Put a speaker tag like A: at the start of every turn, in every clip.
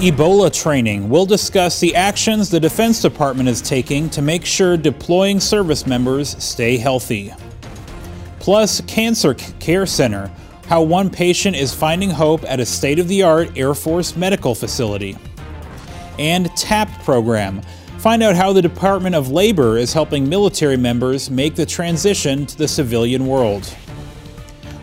A: Ebola training. We'll discuss the actions the Defense Department is taking to make sure deploying service members stay healthy. Plus, Cancer Care Center, how one patient is finding hope at a state of the art Air Force medical facility. And TAP program. Find out how the Department of Labor is helping military members make the transition to the civilian world.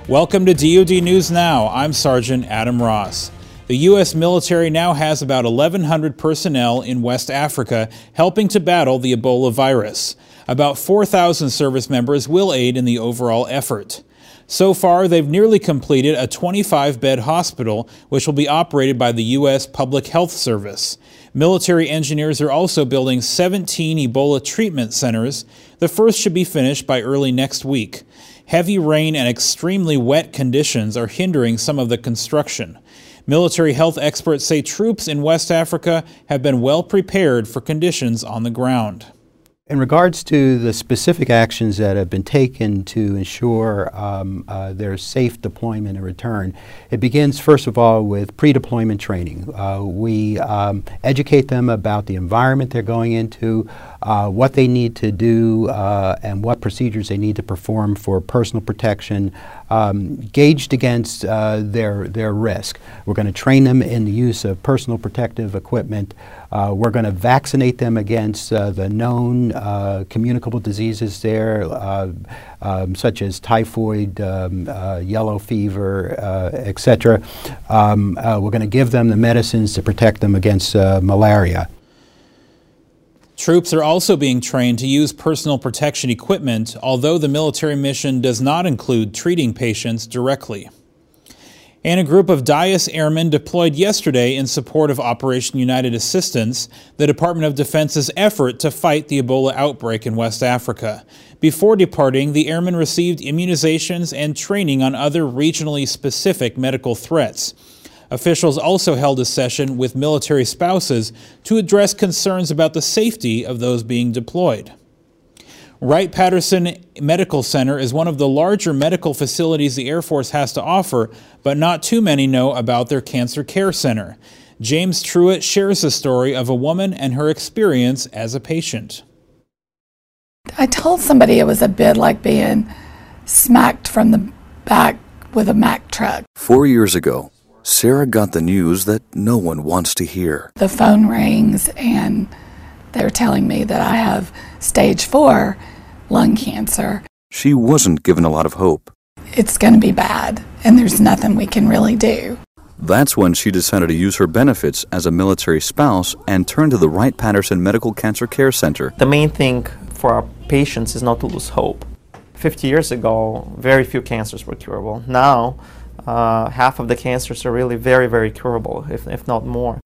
A: Welcome to DoD News Now. I'm Sergeant Adam Ross. The U.S. military now has about 1,100 personnel in West Africa helping to battle the Ebola virus. About 4,000 service members will aid in the overall effort. So far, they've nearly completed a 25 bed hospital, which will be operated by the U.S. Public Health Service. Military engineers are also building 17 Ebola treatment centers. The first should be finished by early next week. Heavy rain and extremely wet conditions are hindering some of the construction. Military health experts say troops in West Africa have been well prepared for conditions on the ground.
B: In regards to the specific actions that have been taken to ensure um, uh, their safe deployment and return, it begins first of all with pre deployment training. Uh, we um, educate them about the environment they're going into, uh, what they need to do, uh, and what procedures they need to perform for personal protection, um, gauged against uh, their, their risk. We're going to train them in the use of personal protective equipment. Uh, we're going to vaccinate them against uh, the known uh, communicable diseases there, um, such as typhoid, um, yellow fever, etc. Um, we're going to give them the medicines to protect them against malaria.
A: Troops are also being trained to use personal protection equipment, although the military mission does not include treating patients directly. And a group of Dyess airmen deployed yesterday in support of Operation United Assistance, the Department of Defense's effort to fight the Ebola outbreak in West Africa. Before departing, the airmen received immunizations and training on other regionally specific medical threats. Officials also held a session with military spouses to address concerns about the safety of those being deployed. Wright Patterson Medical Center is one of the larger medical facilities the Air Force has to offer, but not too many know about their cancer care center. James Truitt shares the story of a woman and her experience as a patient.
C: I told somebody it was a bit like being smacked from the back with a Mack truck.
D: Four years ago, Sarah got the news that no one wants to hear.
C: The phone rings and they're telling me that I have stage four lung cancer.
D: She wasn't given a lot of hope.
C: It's going to be bad, and there's nothing we can really do.
D: That's when she decided to use her benefits as a military spouse and turn to the Wright Patterson Medical Cancer Care Center.
E: The main thing for our patients is not to lose hope. 50 years ago, very few cancers were curable. Now, uh, half of the cancers are really very, very curable, if, if not more.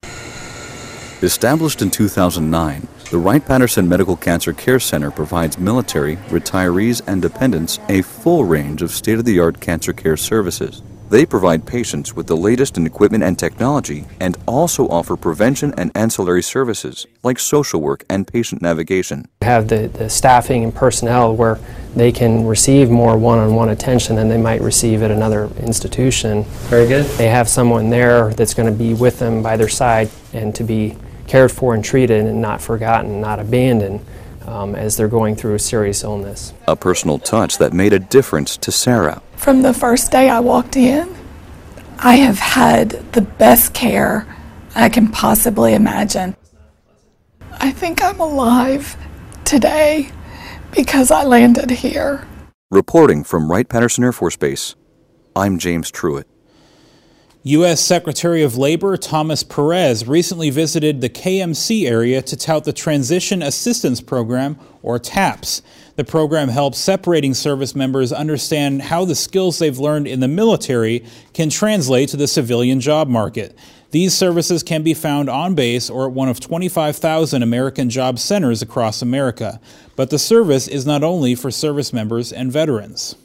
D: Established in 2009, the Wright Patterson Medical Cancer Care Center provides military, retirees, and dependents a full range of state of the art cancer care services. They provide patients with the latest in equipment and technology and also offer prevention and ancillary services like social work and patient navigation.
F: Have the, the staffing and personnel where they can receive more one on one attention than they might receive at another institution.
E: Very good.
F: They have someone there that's going to be with them by their side and to be cared for and treated and not forgotten, not abandoned um, as they're going through a serious illness.
D: A personal touch that made a difference to Sarah.
C: From the first day I walked in, I have had the best care I can possibly imagine. I think I'm alive today because I landed here.
D: Reporting from Wright Patterson Air Force Base, I'm James Truitt.
A: U.S. Secretary of Labor Thomas Perez recently visited the KMC area to tout the Transition Assistance Program, or TAPS. The program helps separating service members understand how the skills they've learned in the military can translate to the civilian job market. These services can be found on base or at one of 25,000 American job centers across America. But the service is not only for service members and veterans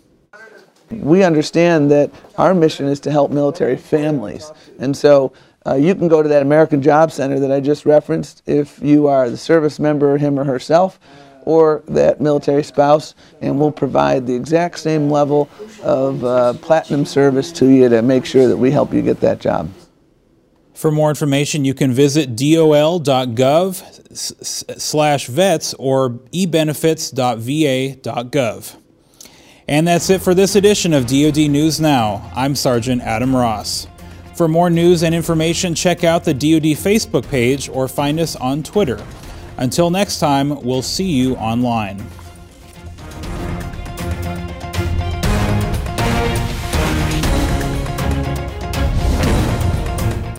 G: we understand that our mission is to help military families. And so uh, you can go to that American Job Center that I just referenced if you are the service member, him or herself, or that military spouse, and we'll provide the exact same level of uh, platinum service to you to make sure that we help you get that job.
A: For more information, you can visit dol.gov slash vets or ebenefits.va.gov. And that's it for this edition of DoD News Now. I'm Sergeant Adam Ross. For more news and information, check out the DoD Facebook page or find us on Twitter. Until next time, we'll see you online.